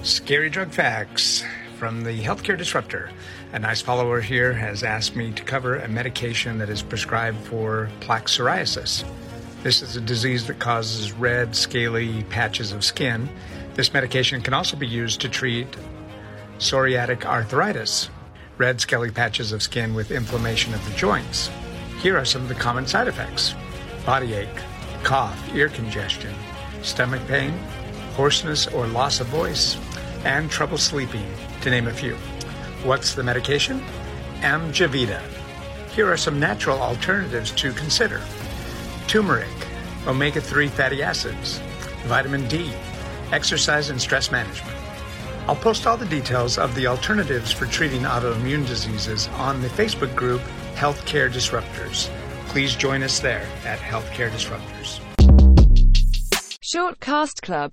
Scary drug facts from the Healthcare Disruptor. A nice follower here has asked me to cover a medication that is prescribed for plaque psoriasis. This is a disease that causes red, scaly patches of skin. This medication can also be used to treat psoriatic arthritis, red, scaly patches of skin with inflammation of the joints. Here are some of the common side effects body ache, cough, ear congestion, stomach pain, hoarseness or loss of voice, and trouble sleeping, to name a few. What's the medication? Amjevita. Here are some natural alternatives to consider turmeric, omega 3 fatty acids, vitamin D, exercise and stress management. I'll post all the details of the alternatives for treating autoimmune diseases on the Facebook group Healthcare Disruptors. Please join us there at Healthcare Disruptors. Shortcast Club